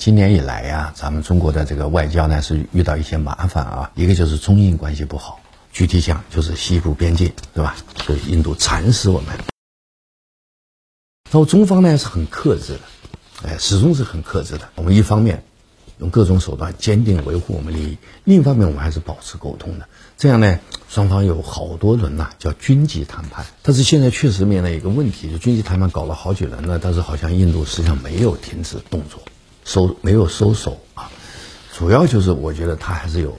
今年以来呀，咱们中国的这个外交呢是遇到一些麻烦啊，一个就是中印关系不好，具体讲就是西部边境，对吧？所以印度蚕食我们。然后中方呢是很克制的，哎，始终是很克制的。我们一方面用各种手段坚定维护我们利益，另一方面我们还是保持沟通的。这样呢，双方有好多轮呐，叫军级谈判。但是现在确实面临一个问题，就军级谈判搞了好几轮了，但是好像印度实际上没有停止动作。收没有收手啊，主要就是我觉得他还是有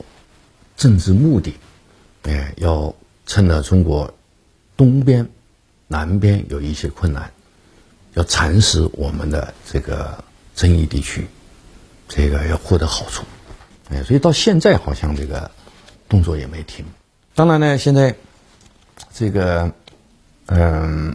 政治目的，哎，要趁着中国东边、南边有一些困难，要蚕食我们的这个争议地区，这个要获得好处，哎，所以到现在好像这个动作也没停。当然呢，现在这个嗯，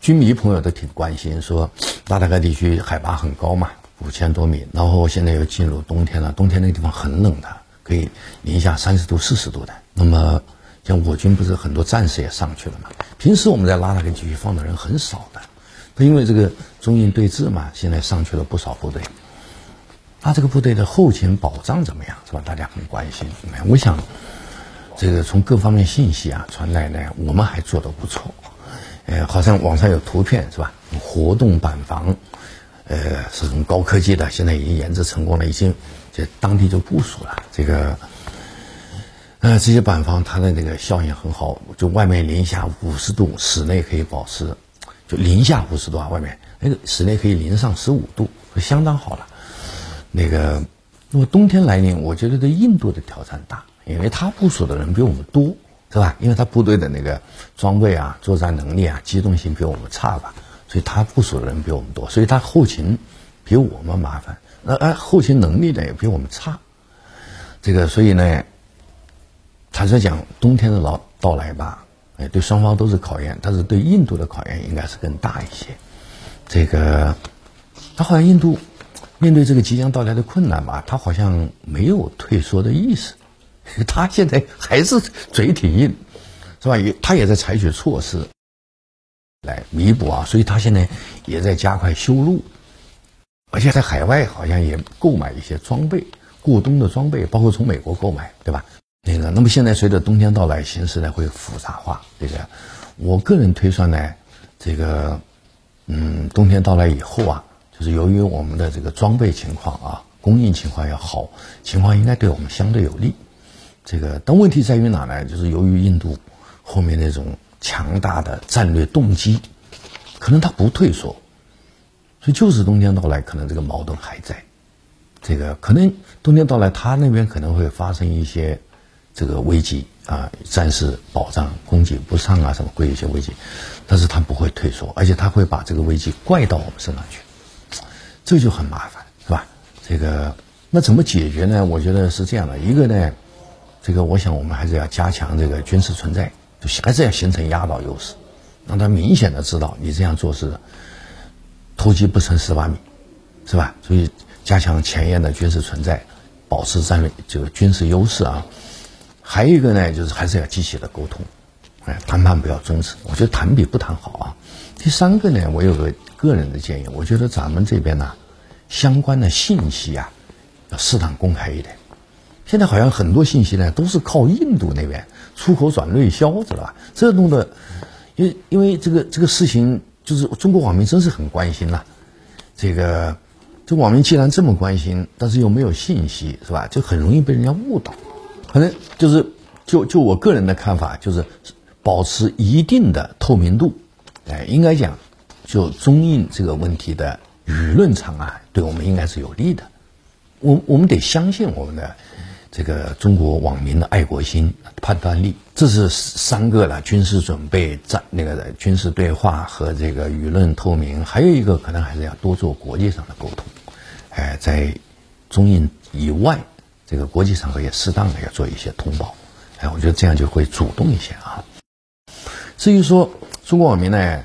军迷朋友都挺关心，说拉达克地区海拔很高嘛。五千多米，然后现在又进入冬天了。冬天那个地方很冷的，可以零下三十度、四十度的。那么，像我军不是很多战士也上去了嘛？平时我们在拉达跟地区放的人很少的，他因为这个中印对峙嘛，现在上去了不少部队。那这个部队的后勤保障怎么样？是吧？大家很关心。我想，这个从各方面信息啊传来呢，我们还做得不错。呃，好像网上有图片是吧？活动板房。呃，是很高科技的，现在已经研制成功了，已经在当地就部署了。这个，呃，这些板房它的那个效应很好，就外面零下五十度，室内可以保持，就零下五十度啊，外面那个室内可以零上十五度，相当好了。那个，那么冬天来临，我觉得对印度的挑战大，因为他部署的人比我们多，是吧？因为他部队的那个装备啊、作战能力啊、机动性比我们差吧。所以他部署的人比我们多，所以他后勤比我们麻烦，那哎后勤能力呢也比我们差，这个所以呢，坦率讲，冬天的到到来吧，哎对双方都是考验，但是对印度的考验应该是更大一些。这个他好像印度面对这个即将到来的困难吧，他好像没有退缩的意思，他现在还是嘴挺硬，是吧？也他也在采取措施。来弥补啊，所以他现在也在加快修路，而且在海外好像也购买一些装备，过冬的装备，包括从美国购买，对吧？那个，那么现在随着冬天到来，形势呢会复杂化。这个，我个人推算呢，这个，嗯，冬天到来以后啊，就是由于我们的这个装备情况啊，供应情况要好，情况应该对我们相对有利。这个，但问题在于哪呢？就是由于印度后面那种。强大的战略动机，可能他不退缩，所以就是冬天到来，可能这个矛盾还在。这个可能冬天到来，他那边可能会发生一些这个危机啊，战事保障供给不上啊，什么会有一些危机，但是他不会退缩，而且他会把这个危机怪到我们身上去，这就很麻烦，是吧？这个那怎么解决呢？我觉得是这样的，一个呢，这个我想我们还是要加强这个军事存在。就还是要形成压倒优势，让他明显的知道你这样做是偷鸡不成蚀把米，是吧？所以加强前沿的军事存在，保持战略这个军事优势啊。还有一个呢，就是还是要积极的沟通，哎，谈判不要终止。我觉得谈比不谈好啊。第三个呢，我有个个人的建议，我觉得咱们这边呢，相关的信息啊，要适当公开一点。现在好像很多信息呢，都是靠印度那边。出口转内销，知道吧？这弄的，因为因为这个这个事情，就是中国网民真是很关心呐。这个这网民既然这么关心，但是又没有信息，是吧？就很容易被人家误导。可能就是就就我个人的看法，就是保持一定的透明度。哎，应该讲，就中印这个问题的舆论场啊，对我们应该是有利的。我我们得相信我们的。这个中国网民的爱国心、判断力，这是三个了：军事准备、战那个军事对话和这个舆论透明。还有一个可能还是要多做国际上的沟通，哎，在中印以外，这个国际场合也适当的要做一些通报。哎，我觉得这样就会主动一些啊。至于说中国网民呢，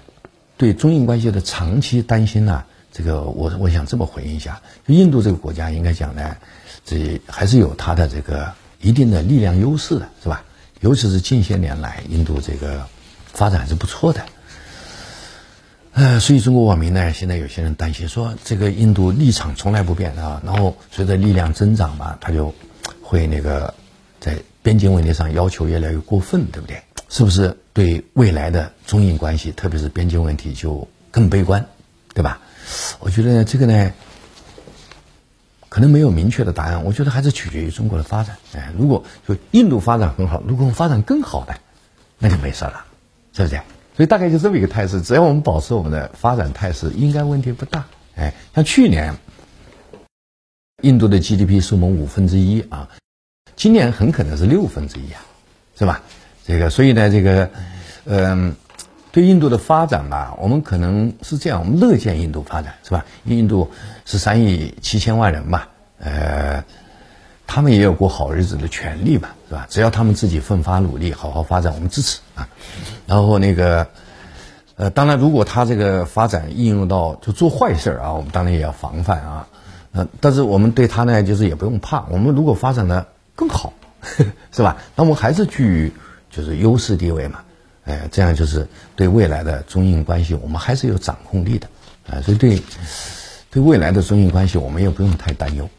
对中印关系的长期担心呢，这个我我想这么回应一下：就印度这个国家，应该讲呢。这还是有它的这个一定的力量优势的，是吧？尤其是近些年来，印度这个发展还是不错的。呃，所以中国网民呢，现在有些人担心说，这个印度立场从来不变啊，然后随着力量增长嘛，他就会那个在边境问题上要求越来越过分，对不对？是不是对未来的中印关系，特别是边境问题就更悲观，对吧？我觉得这个呢，可能没有明确的答案。我觉得还是取决于中国的发展。哎，如果就印度发展很好，如果我们发展更好的，那就没事了，是不是？所以大概就这么一个态势，只要我们保持我们的发展态势，应该问题不大。哎，像去年，印度的 GDP 是我们五分之一啊，今年很可能是六分之一啊，是吧？这个，所以呢，这个，嗯，对印度的发展吧，我们可能是这样，我们乐见印度发展，是吧？印度是三亿七千万人嘛，呃。他们也有过好日子的权利嘛，是吧？只要他们自己奋发努力，好好发展，我们支持啊。然后那个，呃，当然，如果他这个发展应用到就做坏事儿啊，我们当然也要防范啊。呃，但是我们对他呢，就是也不用怕。我们如果发展的更好，是吧？那我们还是居于就是优势地位嘛。哎，这样就是对未来的中印关系，我们还是有掌控力的啊。所以对对未来的中印关系，我们也不用太担忧。